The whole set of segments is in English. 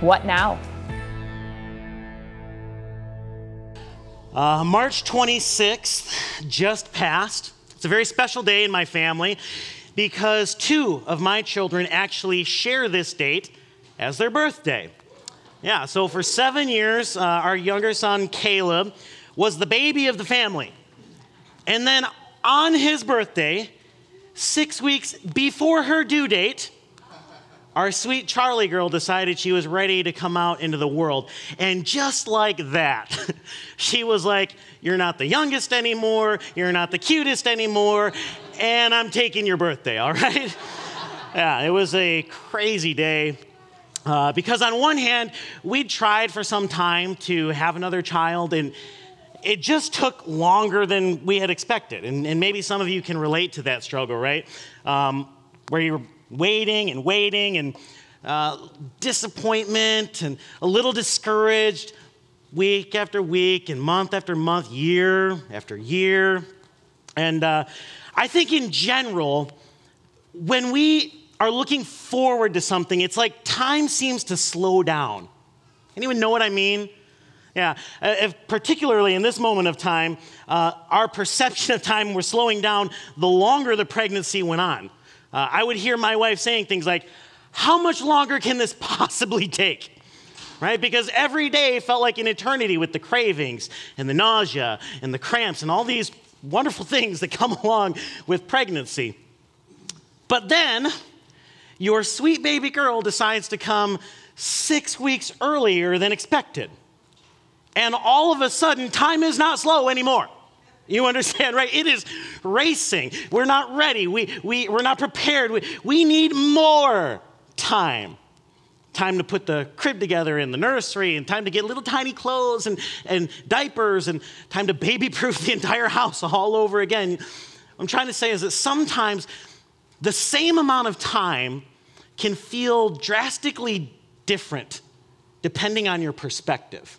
what now? Uh, March 26th just passed. It's a very special day in my family because two of my children actually share this date as their birthday. Yeah, so for seven years, uh, our younger son, Caleb, was the baby of the family. And then on his birthday, six weeks before her due date, our sweet Charlie girl decided she was ready to come out into the world. And just like that, she was like, You're not the youngest anymore, you're not the cutest anymore, and I'm taking your birthday, all right? yeah, it was a crazy day. Uh, because on one hand, we'd tried for some time to have another child, and it just took longer than we had expected. And, and maybe some of you can relate to that struggle, right? Um, where you're waiting and waiting and uh, disappointment and a little discouraged week after week and month after month, year after year. And uh, I think in general, when we are looking forward to something, it's like time seems to slow down. Anyone know what I mean? Yeah, uh, if, particularly in this moment of time, uh, our perception of time was slowing down the longer the pregnancy went on. Uh, I would hear my wife saying things like, How much longer can this possibly take? Right? Because every day felt like an eternity with the cravings and the nausea and the cramps and all these wonderful things that come along with pregnancy. But then your sweet baby girl decides to come six weeks earlier than expected. And all of a sudden, time is not slow anymore. You understand, right? It is racing. We're not ready. We, we, we're not prepared. We, we need more time. Time to put the crib together in the nursery, and time to get little tiny clothes and, and diapers, and time to baby proof the entire house all over again. What I'm trying to say is that sometimes the same amount of time can feel drastically different depending on your perspective,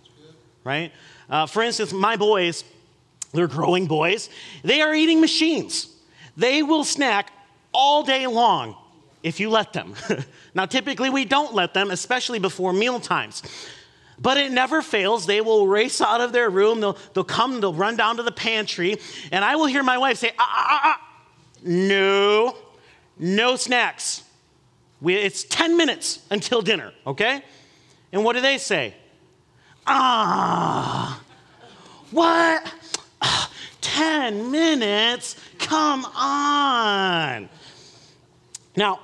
right? Uh, for instance, my boys, they're growing boys. They are eating machines. They will snack all day long if you let them. now, typically, we don't let them, especially before meal times. But it never fails. They will race out of their room. They'll, they'll come, they'll run down to the pantry, and I will hear my wife say, ah, ah, ah, ah. no, no snacks. We, it's 10 minutes until dinner, okay? And what do they say? Ah, what? 10 minutes? Come on. Now,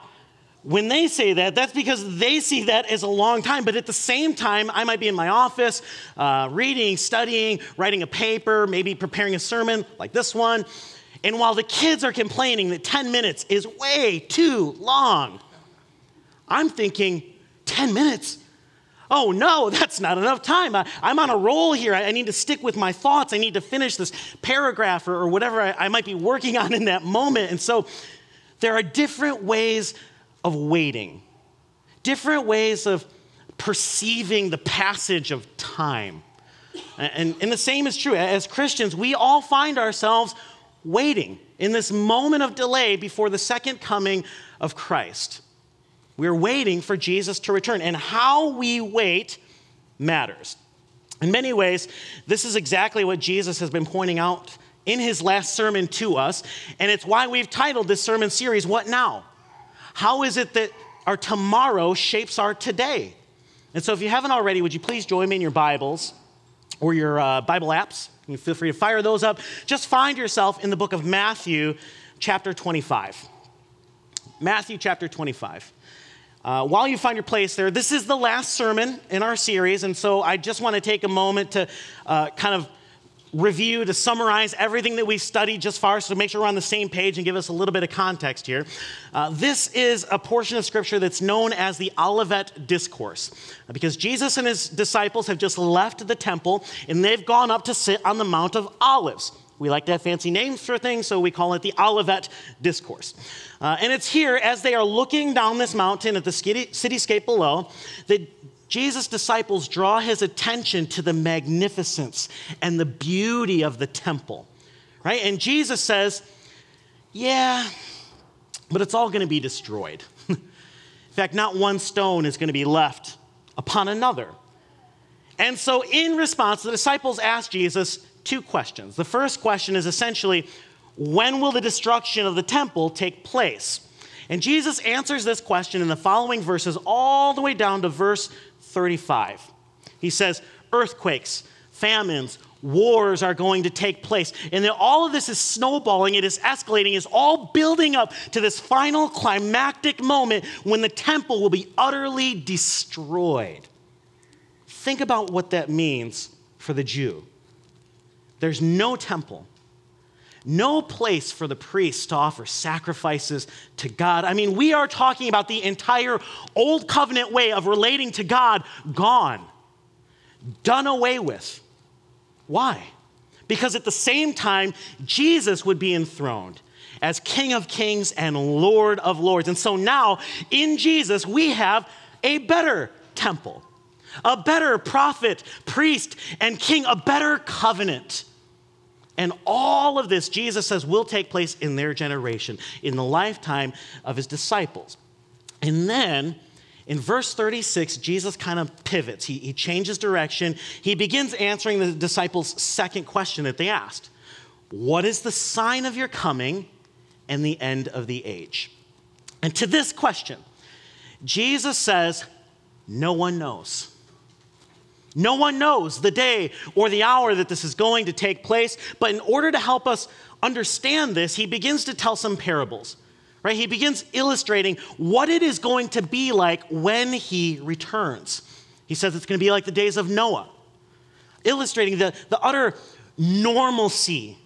when they say that, that's because they see that as a long time. But at the same time, I might be in my office uh, reading, studying, writing a paper, maybe preparing a sermon like this one. And while the kids are complaining that 10 minutes is way too long, I'm thinking, 10 minutes? Oh no, that's not enough time. I, am on a roll here. I, I, need to stick with my thoughts. I need to finish this paragraph or, or whatever I, I might be working on in that moment. And so there are different ways of waiting, different ways of perceiving the passage of time. And, and the same is true. As Christians, we all find ourselves waiting in this moment of delay before the second coming of Christ. We're waiting for Jesus to return. And how we wait matters. In many ways, this is exactly what Jesus has been pointing out in his last sermon to us. And it's why we've titled this sermon series, What Now? How is it that our tomorrow shapes our today? And so, if you haven't already, would you please join me in your Bibles or your uh, Bible apps? You feel free to fire those up. Just find yourself in the book of Matthew, chapter 25. Matthew, chapter 25. Uh, while you find your place there, this is the last sermon in our series, and so I just want to take a moment to uh, kind of review, to summarize everything that we've studied just far, so make sure we're on the same page and give us a little bit of context here. Uh, this is a portion of scripture that's known as the Olivet Discourse, because Jesus and his disciples have just left the temple and they've gone up to sit on the Mount of Olives. We like to have fancy names for things, so we call it the Olivet Discourse. Uh, and it's here, as they are looking down this mountain at the cityscape below, that Jesus' disciples draw his attention to the magnificence and the beauty of the temple, right? And Jesus says, Yeah, but it's all going to be destroyed. In fact, not one stone is going to be left upon another. And so, in response, the disciples ask Jesus two questions. The first question is essentially, When will the destruction of the temple take place? And Jesus answers this question in the following verses, all the way down to verse 35. He says, earthquakes, famines, wars are going to take place. And then all of this is snowballing, it is escalating, it's all building up to this final climactic moment when the temple will be utterly destroyed. Think about what that means for the Jew. There's no temple, no place for the priests to offer sacrifices to God. I mean, we are talking about the entire old covenant way of relating to God gone, done away with. Why? Because at the same time, Jesus would be enthroned as King of Kings and Lord of Lords. And so now, in Jesus, we have a better temple, a better prophet, priest, and king, a better covenant. And all of this, Jesus says, will take place in their generation, in the lifetime of his disciples. And then in verse 36, Jesus kind of pivots. He, he changes direction. He begins answering the disciples' second question that they asked What is the sign of your coming and the end of the age? And to this question, Jesus says, No one knows. No one knows the day or the hour that this is going to take place, but in order to help us understand this, he begins to tell some parables. Right? He begins illustrating what it is going to be like when he returns. He says it's going to be like the days of Noah, illustrating the, the utter normalcy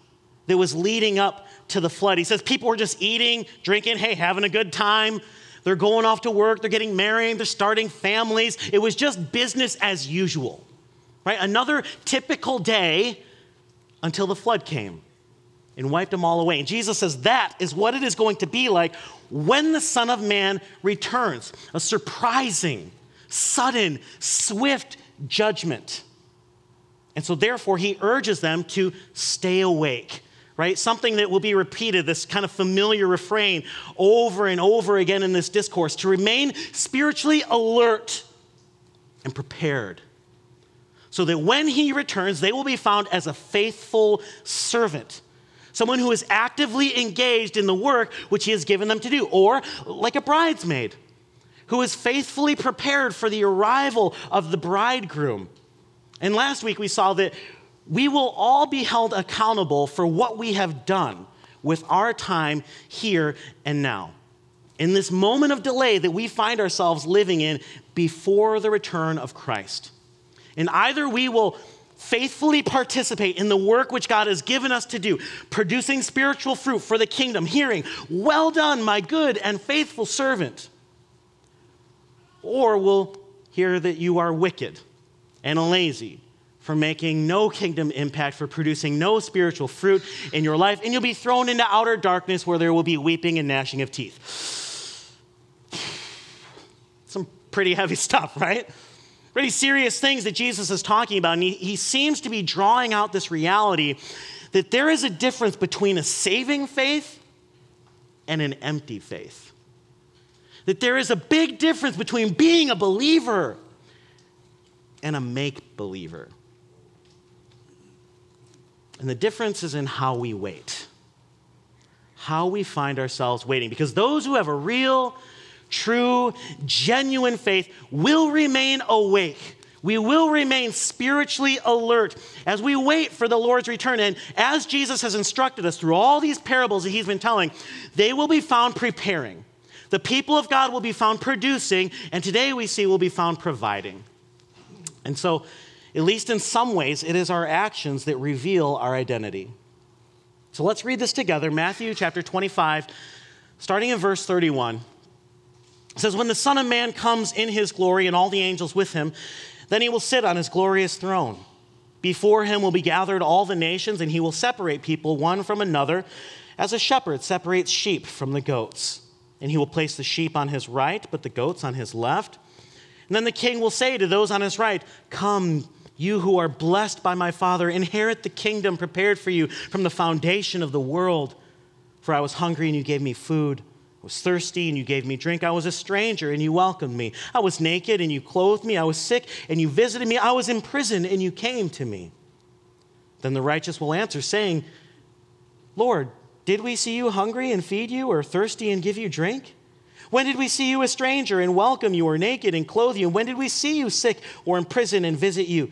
that was leading up to the flood. He says people were just eating, drinking, hey, having a good time. They're going off to work, they're getting married, they're starting families. It was just business as usual, right? Another typical day until the flood came and wiped them all away. And Jesus says that is what it is going to be like when the Son of Man returns a surprising, sudden, swift judgment. And so, therefore, he urges them to stay awake right? Something that will be repeated, this kind of familiar refrain over and over again in this discourse to remain spiritually alert and prepared. So that when he returns, they will be found as a faithful servant, someone who is actively engaged in the work which he has given them to do, or like a bridesmaid who is faithfully prepared for the arrival of the bridegroom. And last week we saw that we will all be held accountable for what we have done with our time here and now. In this moment of delay that we find ourselves living in before the return of Christ. And either we will faithfully participate in the work which God has given us to do, producing spiritual fruit for the kingdom, hearing, Well done, my good and faithful servant. Or we'll hear that you are wicked and lazy for making no kingdom impact, for producing no spiritual fruit in your life, and you'll be thrown into outer darkness where there will be weeping and gnashing of teeth. Some pretty heavy stuff, right? Pretty serious things that Jesus is talking about. And he, he seems to be drawing out this reality that there is a difference between a saving faith and an empty faith. That there is a big difference between being a believer and a make believer. And the difference is in how we wait, how we find ourselves waiting. Because those who have a real, true, genuine faith will remain awake. We will remain spiritually alert as we wait for the Lord's return. And as Jesus has instructed us through all these parables that he's been telling, they will be found preparing. The people of God will be found producing, and today we see will be found providing. And so at least in some ways, it is our actions that reveal our identity. So let's read this together Matthew chapter 25, starting in verse 31. It says, When the Son of Man comes in his glory and all the angels with him, then he will sit on his glorious throne. Before him will be gathered all the nations, and he will separate people one from another, as a shepherd separates sheep from the goats. And he will place the sheep on his right, but the goats on his left. And then the king will say to those on his right, Come, you who are blessed by my Father, inherit the kingdom prepared for you from the foundation of the world. For I was hungry, and you gave me food. I was thirsty, and you gave me drink. I was a stranger, and you welcomed me. I was naked, and you clothed me. I was sick, and you visited me. I was in prison, and you came to me. Then the righteous will answer, saying, Lord, did we see you hungry and feed you, or thirsty and give you drink? When did we see you a stranger and welcome you, or naked and clothe you? When did we see you sick or in prison and visit you?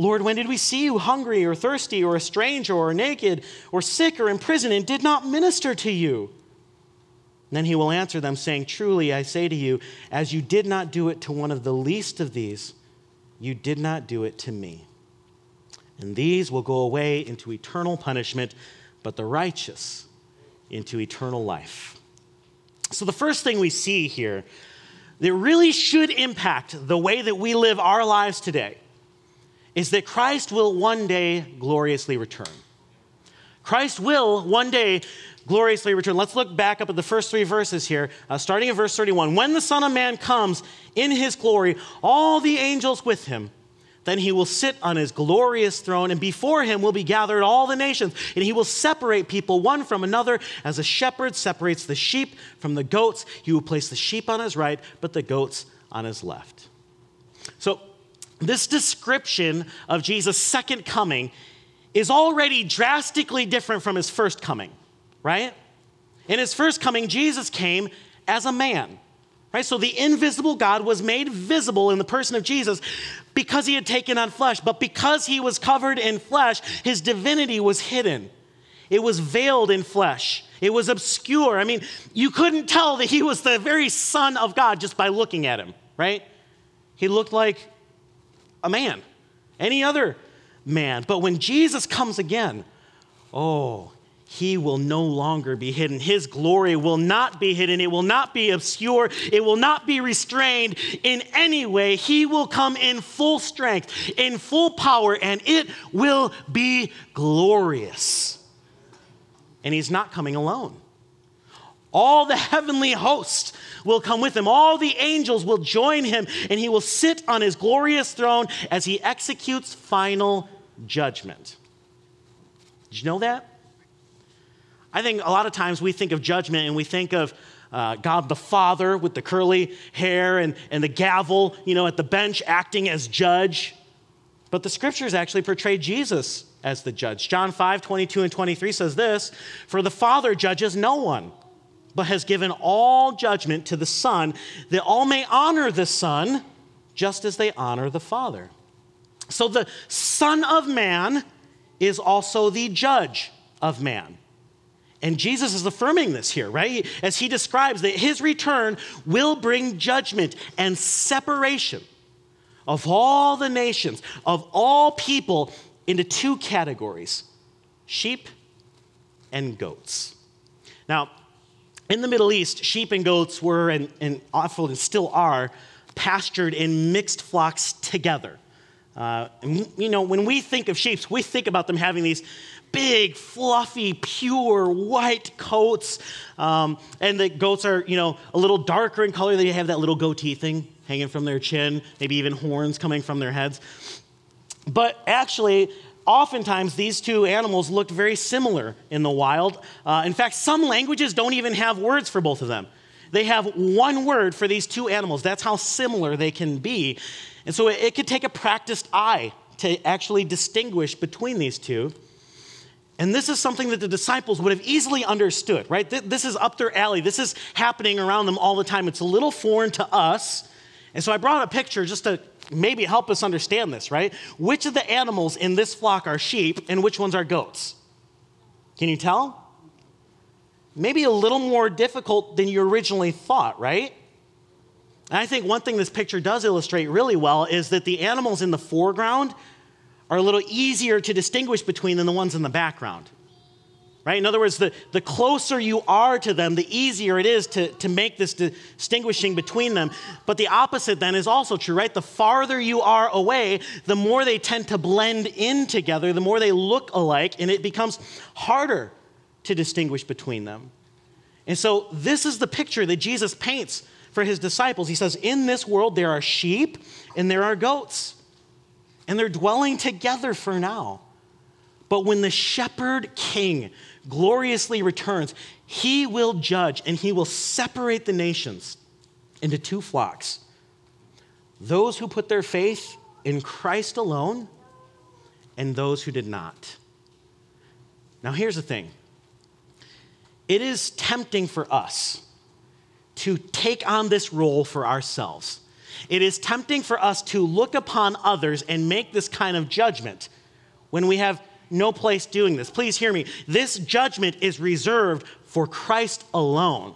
Lord, when did we see you hungry or thirsty or a stranger or naked or sick or in prison and did not minister to you? then he will answer them, saying, Truly, I say to you, as you did not do it to one of the least of these, you did not do it to me. And these will go away into eternal punishment but the righteous into eternal life. So, the first thing we see here that really should impact the way that we live our lives today is that Christ will one day gloriously return. Christ will one day gloriously return. Let's look back up at the first three verses here, uh, starting in verse 31. When the Son of Man comes in his glory, all the angels with him, then he will sit on his glorious throne, and before him will be gathered all the nations, and he will separate people one from another as a shepherd separates the sheep from the goats. He will place the sheep on his right, but the goats on his left. So, this description of Jesus' second coming is already drastically different from his first coming, right? In his first coming, Jesus came as a man. Right? So the invisible God was made visible in the person of Jesus because he had taken on flesh. But because he was covered in flesh, his divinity was hidden. It was veiled in flesh. It was obscure. I mean, you couldn't tell that he was the very Son of God just by looking at him, right? He looked like a man, any other man. But when Jesus comes again, oh, he will no longer be hidden. His glory will not be hidden. It will not be obscure. It will not be restrained in any way. He will come in full strength, in full power, and it will be glorious. And he's not coming alone. All the heavenly hosts will come with him. All the angels will join him, and he will sit on his glorious throne as he executes final judgment. Did you know that? I think a lot of times we think of judgment and we think of uh, God the Father with the curly hair and, and the gavel, you know, at the bench acting as judge. But the scriptures actually portray Jesus as the judge. John 5, 22 and 23 says this For the Father judges no one, but has given all judgment to the Son, that all may honor the Son just as they honor the Father. So the Son of Man is also the judge of man. And Jesus is affirming this here, right? As he describes that his return will bring judgment and separation of all the nations, of all people, into two categories sheep and goats. Now, in the Middle East, sheep and goats were, and, and still are, pastured in mixed flocks together. Uh, and, you know, when we think of sheep, we think about them having these big, fluffy, pure white coats. Um, and the goats are, you know, a little darker in color. They have that little goatee thing hanging from their chin, maybe even horns coming from their heads. But actually, oftentimes these two animals looked very similar in the wild. Uh, in fact, some languages don't even have words for both of them. they have one word for these two animals. That's how similar they can be. And so it, it could take a practiced eye to actually distinguish between these two. And this is something that the disciples would have easily understood, right? This is up their alley. This is happening around them all the time. It's a little foreign to us. And so I brought a picture just to maybe help us understand this, right? Which of the animals in this flock are sheep and which ones are goats? Can you tell? Maybe a little more difficult than you originally thought, right? And I think one thing this picture does illustrate really well is that the animals in the foreground are a little easier to distinguish between than the ones in the background. Right? In other words, the, the closer you are to them, the easier it is to, to make this distinguishing between them. But the opposite then is also true, right? The farther you are away, the more they tend to blend in together, the more they look alike, and it becomes harder to distinguish between them. And so, this is the picture that Jesus paints for his disciples. He says, In this world, there are sheep and there are goats and they're dwelling together for now. But when the shepherd king gloriously returns, he will judge and he will separate the nations into two flocks those who put their faith in Christ alone and those who did not. Now, here's the thing it is tempting for us to take on this role for ourselves. It is tempting for us to look upon others and make this kind of judgment when we have no place doing this. Please hear me. This judgment is reserved for Christ alone.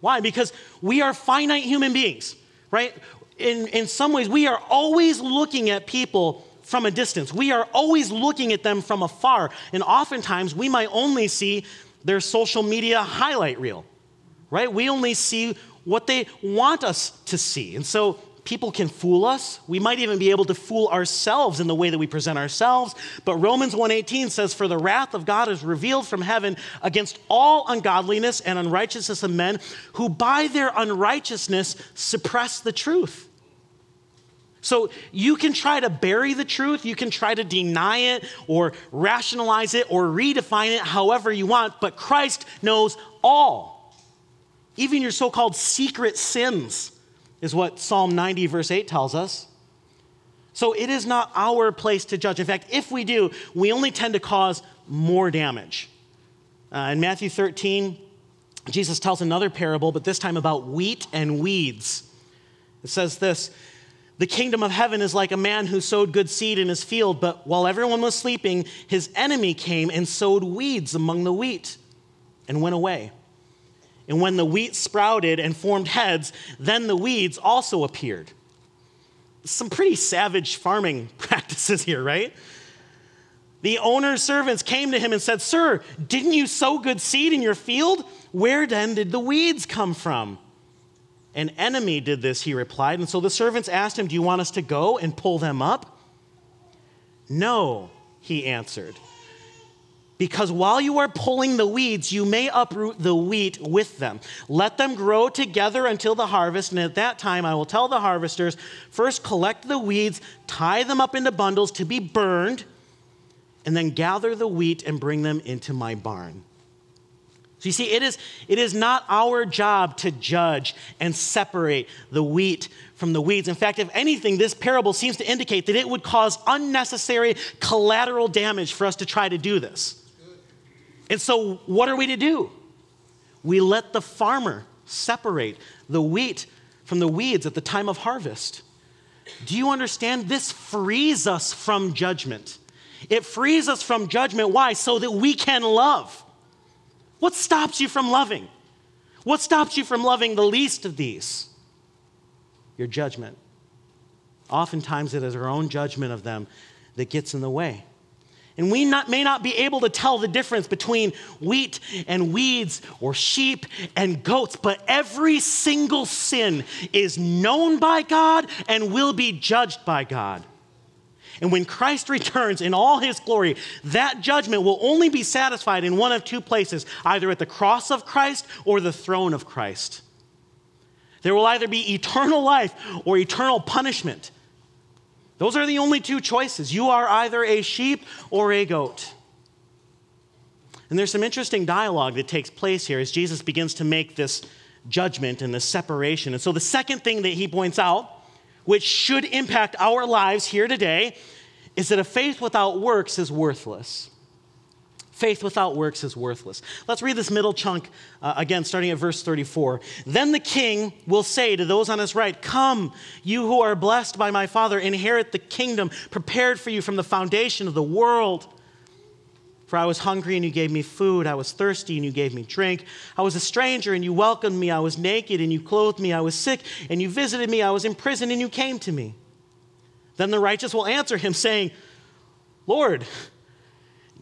Why? Because we are finite human beings, right? In, in some ways, we are always looking at people from a distance. We are always looking at them from afar. And oftentimes, we might only see their social media highlight reel, right? We only see what they want us to see. And so people can fool us. We might even be able to fool ourselves in the way that we present ourselves. But Romans 1:18 says for the wrath of God is revealed from heaven against all ungodliness and unrighteousness of men who by their unrighteousness suppress the truth. So you can try to bury the truth, you can try to deny it or rationalize it or redefine it however you want, but Christ knows all. Even your so called secret sins, is what Psalm 90, verse 8 tells us. So it is not our place to judge. In fact, if we do, we only tend to cause more damage. Uh, in Matthew 13, Jesus tells another parable, but this time about wheat and weeds. It says this The kingdom of heaven is like a man who sowed good seed in his field, but while everyone was sleeping, his enemy came and sowed weeds among the wheat and went away. And when the wheat sprouted and formed heads, then the weeds also appeared. Some pretty savage farming practices here, right? The owner's servants came to him and said, Sir, didn't you sow good seed in your field? Where then did the weeds come from? An enemy did this, he replied. And so the servants asked him, Do you want us to go and pull them up? No, he answered. Because while you are pulling the weeds, you may uproot the wheat with them. Let them grow together until the harvest, and at that time I will tell the harvesters first collect the weeds, tie them up into bundles to be burned, and then gather the wheat and bring them into my barn. So you see, it is, it is not our job to judge and separate the wheat from the weeds. In fact, if anything, this parable seems to indicate that it would cause unnecessary collateral damage for us to try to do this. And so, what are we to do? We let the farmer separate the wheat from the weeds at the time of harvest. Do you understand? This frees us from judgment. It frees us from judgment. Why? So that we can love. What stops you from loving? What stops you from loving the least of these? Your judgment. Oftentimes, it is our own judgment of them that gets in the way. And we not, may not be able to tell the difference between wheat and weeds or sheep and goats, but every single sin is known by God and will be judged by God. And when Christ returns in all his glory, that judgment will only be satisfied in one of two places either at the cross of Christ or the throne of Christ. There will either be eternal life or eternal punishment. Those are the only two choices. You are either a sheep or a goat. And there's some interesting dialogue that takes place here as Jesus begins to make this, judgment and this separation. And so the second thing that he points out, which should impact our lives here today, is that a faith without works is worthless. Faith without works is worthless. Let's read this middle chunk uh, again, starting at verse 34. Then the king will say to those on his right, Come, you who are blessed by my Father, inherit the kingdom prepared for you from the foundation of the world. For I was hungry and you gave me food. I was thirsty and you gave me drink. I was a stranger and you welcomed me. I was naked and you clothed me. I was sick and you visited me. I was in prison and you came to me. Then the righteous will answer him, saying, Lord,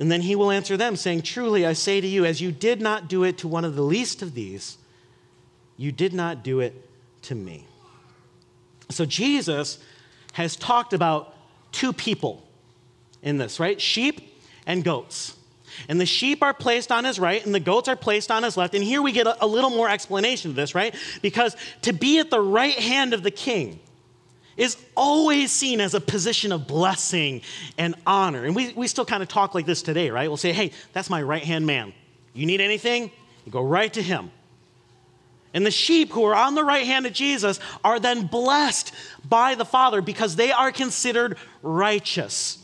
And then he will answer them, saying, Truly I say to you, as you did not do it to one of the least of these, you did not do it to me. So Jesus has talked about two people in this, right? Sheep and goats. And the sheep are placed on his right, and the goats are placed on his left. And here we get a, little more explanation of this, right? Because to be at the right hand of the king is always seen as a position of blessing and honor. And we, we still kind of talk like this today, right? We'll say, hey, that's my right hand man. You need anything? You go right to him. And the sheep who are on the right hand of Jesus are then blessed by the Father because they are considered righteous.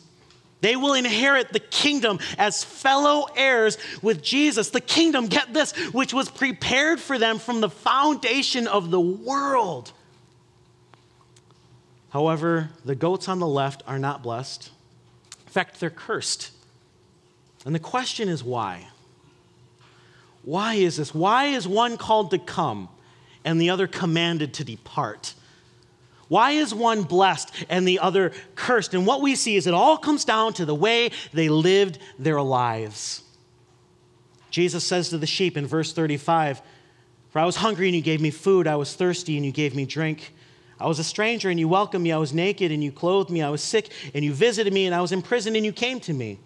They will inherit the kingdom as fellow heirs with Jesus. The kingdom, get this, which was prepared for them from the foundation of the world. However, the goats on the left are not blessed. In fact, they're cursed. And the question is why? Why is this? Why is one called to come and the other commanded to depart? Why is one blessed and the other cursed? And what we see is it all comes down to the way they lived their lives. Jesus says to the sheep in verse 35 For I was hungry and you gave me food, I was thirsty and you gave me drink. I was a stranger and you welcomed me, I was naked and you clothed me, I was sick and you visited me, and I was in prison and you came to me.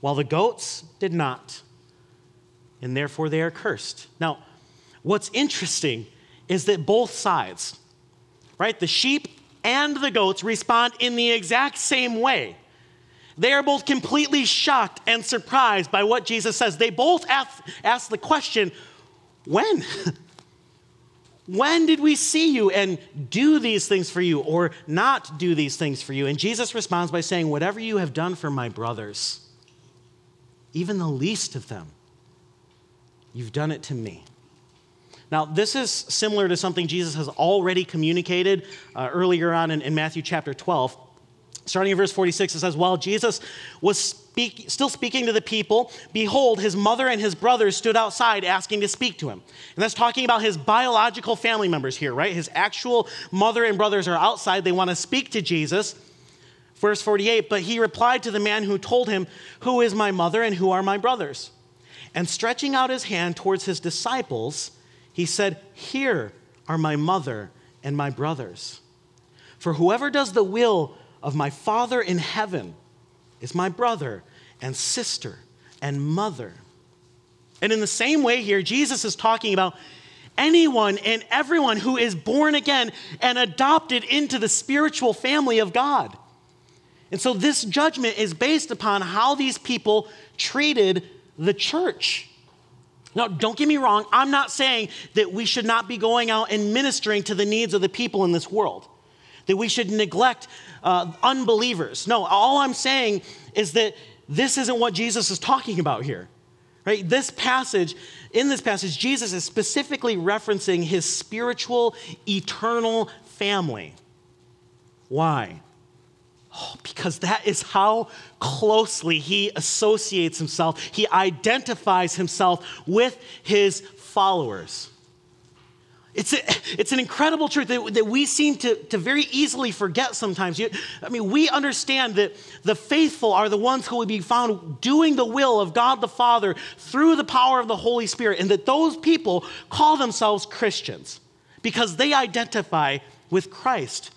While the goats did not, and therefore they are cursed. Now, what's interesting is that both sides, right? The sheep and the goats respond in the exact same way. They are both completely shocked and surprised by what Jesus says. They both ask, ask the question, when? when did we see you and do these things for you or not do these things for you? And Jesus responds by saying, Whatever you have done for my brothers, even the least of them, you've done it to me. Now, this is similar to something Jesus has already communicated uh, earlier on in, in, Matthew chapter 12. Starting in verse 46, it says, While Jesus was speak, still speaking to the people, behold, his mother and his brothers stood outside asking to speak to him. And that's talking about his biological family members here, right? His actual mother and brothers are outside. They want to speak to Jesus. Verse 48, but he replied to the man who told him, Who is my mother and who are my brothers? And stretching out his hand towards his disciples, he said, Here are my mother and my brothers. For whoever does the will of my Father in heaven is my brother and sister and mother. And in the same way, here, Jesus is talking about anyone and everyone who is born again and adopted into the spiritual family of God. And so this judgment is based upon how these people treated the church. Now, don't get me wrong, I'm not saying that we should not be going out and ministering to the needs of the people in this world, that we should neglect uh, unbelievers. No, all I'm saying is that this isn't what Jesus is talking about here. Right? This passage, in this passage, Jesus is specifically referencing his spiritual, eternal family. Why? Oh, because that is how closely he associates himself. He identifies himself with his followers. It's, a, it's an incredible truth that, that we seem to, to very easily forget sometimes. You, I mean, we understand that the faithful are the ones who will be found doing the will of God the Father through the power of the Holy Spirit, and that those people call themselves Christians because they identify with Christ.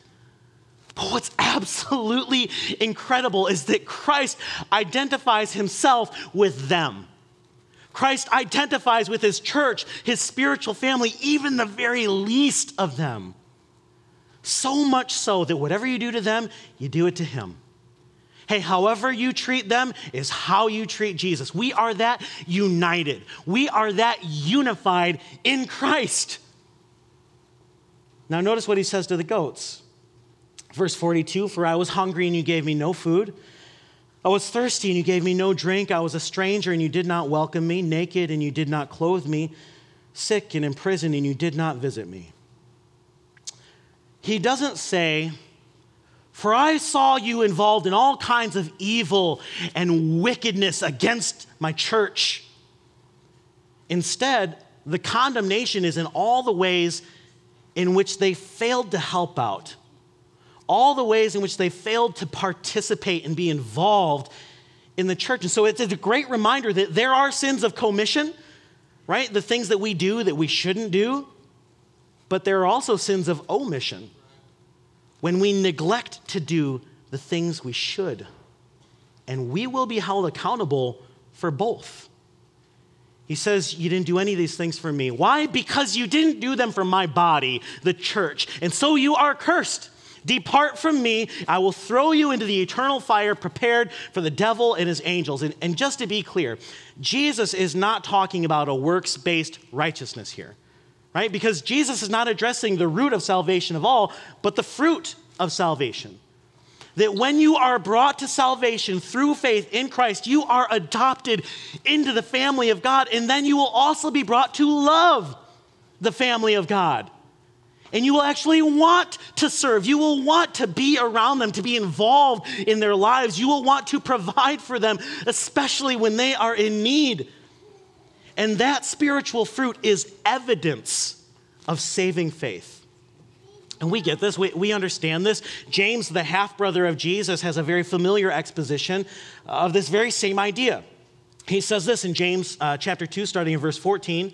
But what's absolutely incredible is that Christ identifies himself with them. Christ identifies with his church, his spiritual family, even the very least of them. So much so that whatever you do to them, you do it to him. Hey, however you treat them is how you treat Jesus. We are that united. We are that unified in Christ. Now, notice what he says to the goats. Verse 42 For I was hungry and you gave me no food. I was thirsty and you gave me no drink. I was a stranger and you did not welcome me, naked and you did not clothe me, sick and in prison and you did not visit me. He doesn't say, For I saw you involved in all kinds of evil and wickedness against my church. Instead, the condemnation is in all the ways in which they failed to help out all the ways in which they failed to participate and be involved in the church. And so it's, a great reminder that there are sins of commission, right? The things that we do that we shouldn't do. But there are also sins of omission when we neglect to do the things we should. And we will be held accountable for both. He says, You didn't do any of these things for me. Why? Because you didn't do them for my body, the church. And so you are cursed. Depart from me, I will throw you into the eternal fire prepared for the devil and his angels. And, and just to be clear, Jesus is not talking about a works based righteousness here, right? Because Jesus is not addressing the root of salvation of all, but the fruit of salvation. That when you are brought to salvation through faith in Christ, you are adopted into the family of God, and then you will also be brought to love the family of God and you will actually want to serve. You will want to be around them, to be involved in their lives. You will want to provide for them, especially when they are in need. And that spiritual fruit is evidence of saving faith. And we get this, we, we understand this. James, the half brother of Jesus, has a very familiar exposition of this very same idea. He says this in James uh, chapter 2, starting in verse 14.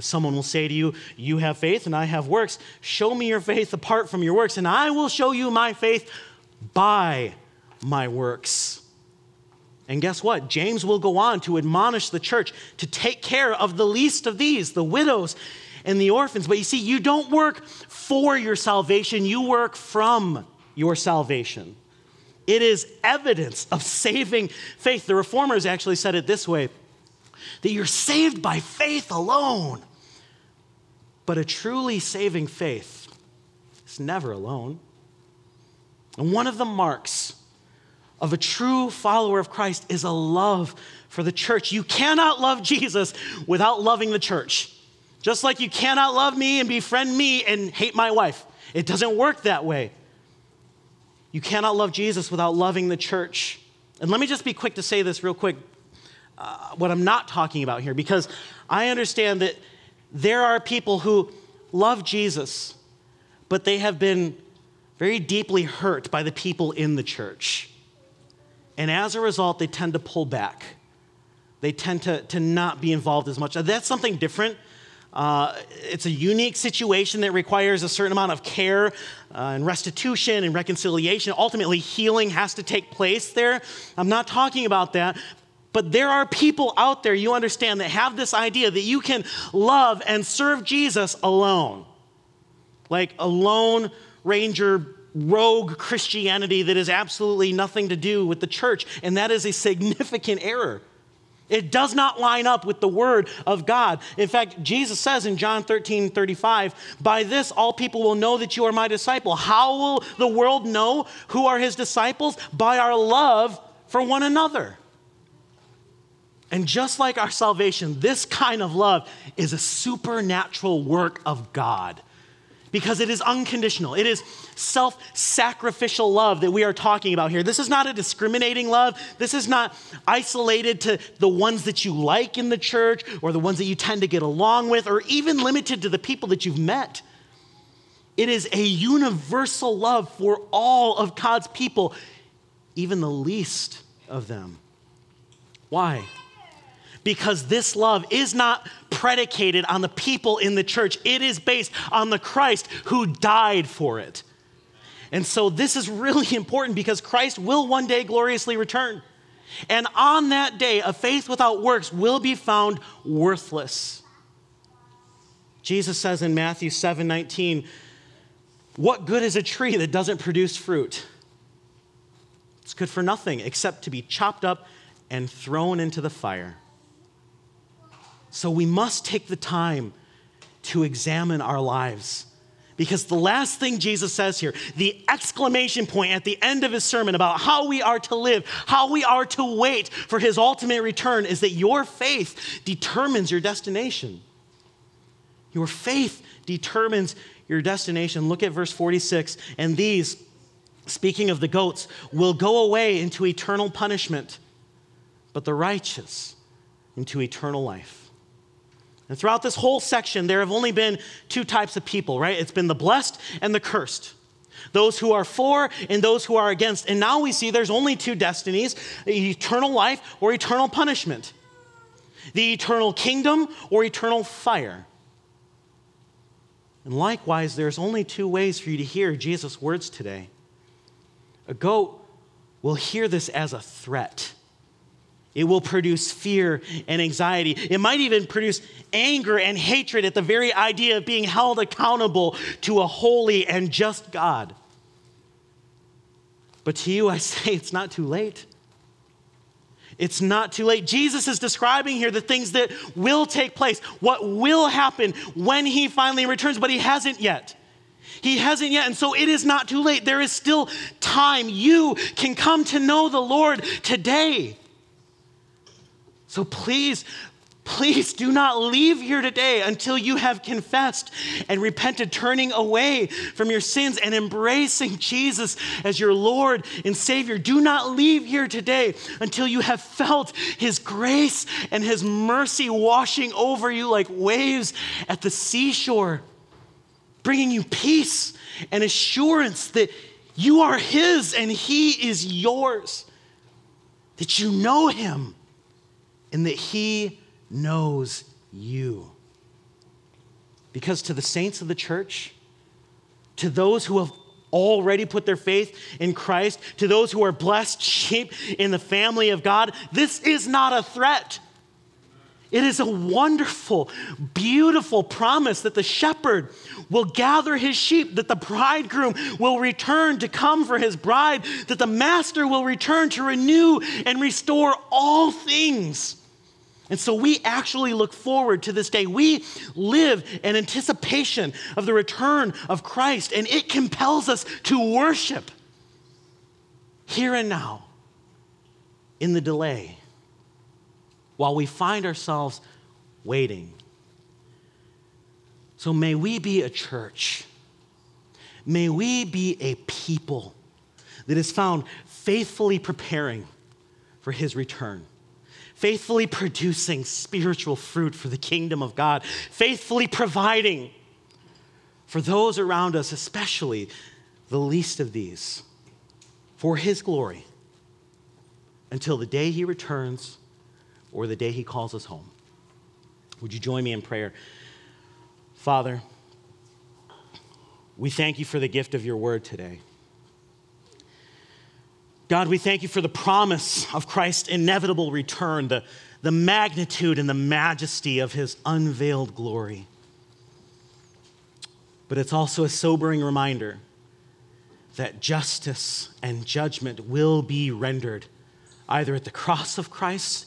Someone will say to you, You have faith and I have works. Show me your faith apart from your works, and I will show you my faith by my works. And guess what? James will go on to admonish the church to take care of the least of these, the widows and the orphans. But you see, you don't work for your salvation, you work from your salvation. It is evidence of saving faith. The reformers actually said it this way that you're saved by faith alone. But a truly saving faith is never alone. And one of the marks of a true follower of Christ is a love for the church. You cannot love Jesus without loving the church. Just like you cannot love me and befriend me and hate my wife. It doesn't work that way. You cannot love Jesus without loving the church. And let me just be quick to say this real quick uh, what I'm not talking about here, because I understand that there are people who love Jesus, but they have been very deeply hurt by the people in the church. And as a result, they tend to pull back. They tend to, to not be involved as much. That's something different. Uh, it's a unique situation that requires a certain amount of care uh, and restitution and reconciliation. Ultimately, healing has to take place there. I'm not talking about that, but there are people out there, you understand, that have this idea that you can love and serve Jesus alone. Like a lone ranger rogue Christianity that has absolutely nothing to do with the church, and that is a significant error. It does not line up with the word of God. In fact, Jesus says in John 13 35, By this all people will know that you are my disciple. How will the world know who are his disciples? By our love for one another. And just like our salvation, this kind of love is a supernatural work of God because it is unconditional. It is self sacrificial love that we are talking about here. This is not a discriminating love. This is not isolated to the ones that you like in the church or the ones that you tend to get along with or even limited to the people that you've met. It is a universal love for all of God's people, even the least of them. Why? Because this love is not predicated on the people in the church. It is based on the Christ who died for it. And so this is really important because Christ will one day gloriously return. And on that day, a faith without works will be found worthless. Jesus says in Matthew 7 19, What good is a tree that doesn't produce fruit? It's good for nothing except to be chopped up and thrown into the fire. So we must take the time to examine our lives. Because the last thing Jesus says here, the exclamation point at the end of his sermon about how we are to live, how we are to wait for his ultimate return, is that your faith determines your destination. Your faith determines your destination. Look at verse 46. And these, speaking of the goats, will go away into eternal punishment, but the righteous into eternal life. And throughout this whole section, there have only been two types of people, right? It's been the blessed and the cursed. Those who are for and those who are against. And now we see there's only two destinies eternal life or eternal punishment, the eternal kingdom or eternal fire. And likewise, there's only two ways for you to hear Jesus' words today. A goat will hear this as a threat. It will produce fear and anxiety. It might even produce anger and hatred at the very idea of being held accountable to a holy and just God. But to you, I say it's not too late. It's not too late. Jesus is describing here the things that will take place, what will happen when he finally returns, but he hasn't yet. He hasn't yet. And so it is not too late. There is still time. You can come to know the Lord today. So please, please do not leave here today until you have confessed and repented, turning away from your sins and embracing Jesus as your Lord and Savior. Do not leave here today until you have felt His grace and His mercy washing over you like waves at the seashore, bringing you peace and assurance that you are His and He is yours, that you know Him and that He knows you. Because to the saints of the church, to those who have already put their faith in Christ, to those who are blessed sheep in the family of God, this is not a threat. It is a wonderful, beautiful promise that the shepherd will gather his sheep, that the bridegroom will return to come for his bride, that the master will return to renew and restore all things. And so we actually look forward to this day. We live in anticipation of the return of Christ, and it compels us to worship here and now in the delay while we find ourselves waiting. So may we be a church. May we be a people that is found faithfully preparing for his return faithfully producing spiritual fruit for the kingdom of God, faithfully providing for those around us, especially the least of these, for His glory until the day He returns or the day He calls us home. Would you join me in prayer? Father, we thank you for the gift of your word today. God, we thank you for the promise of Christ's inevitable return, the, the magnitude and the majesty of his unveiled glory. But it's also a sobering reminder that justice and judgment will be rendered either at the cross of Christ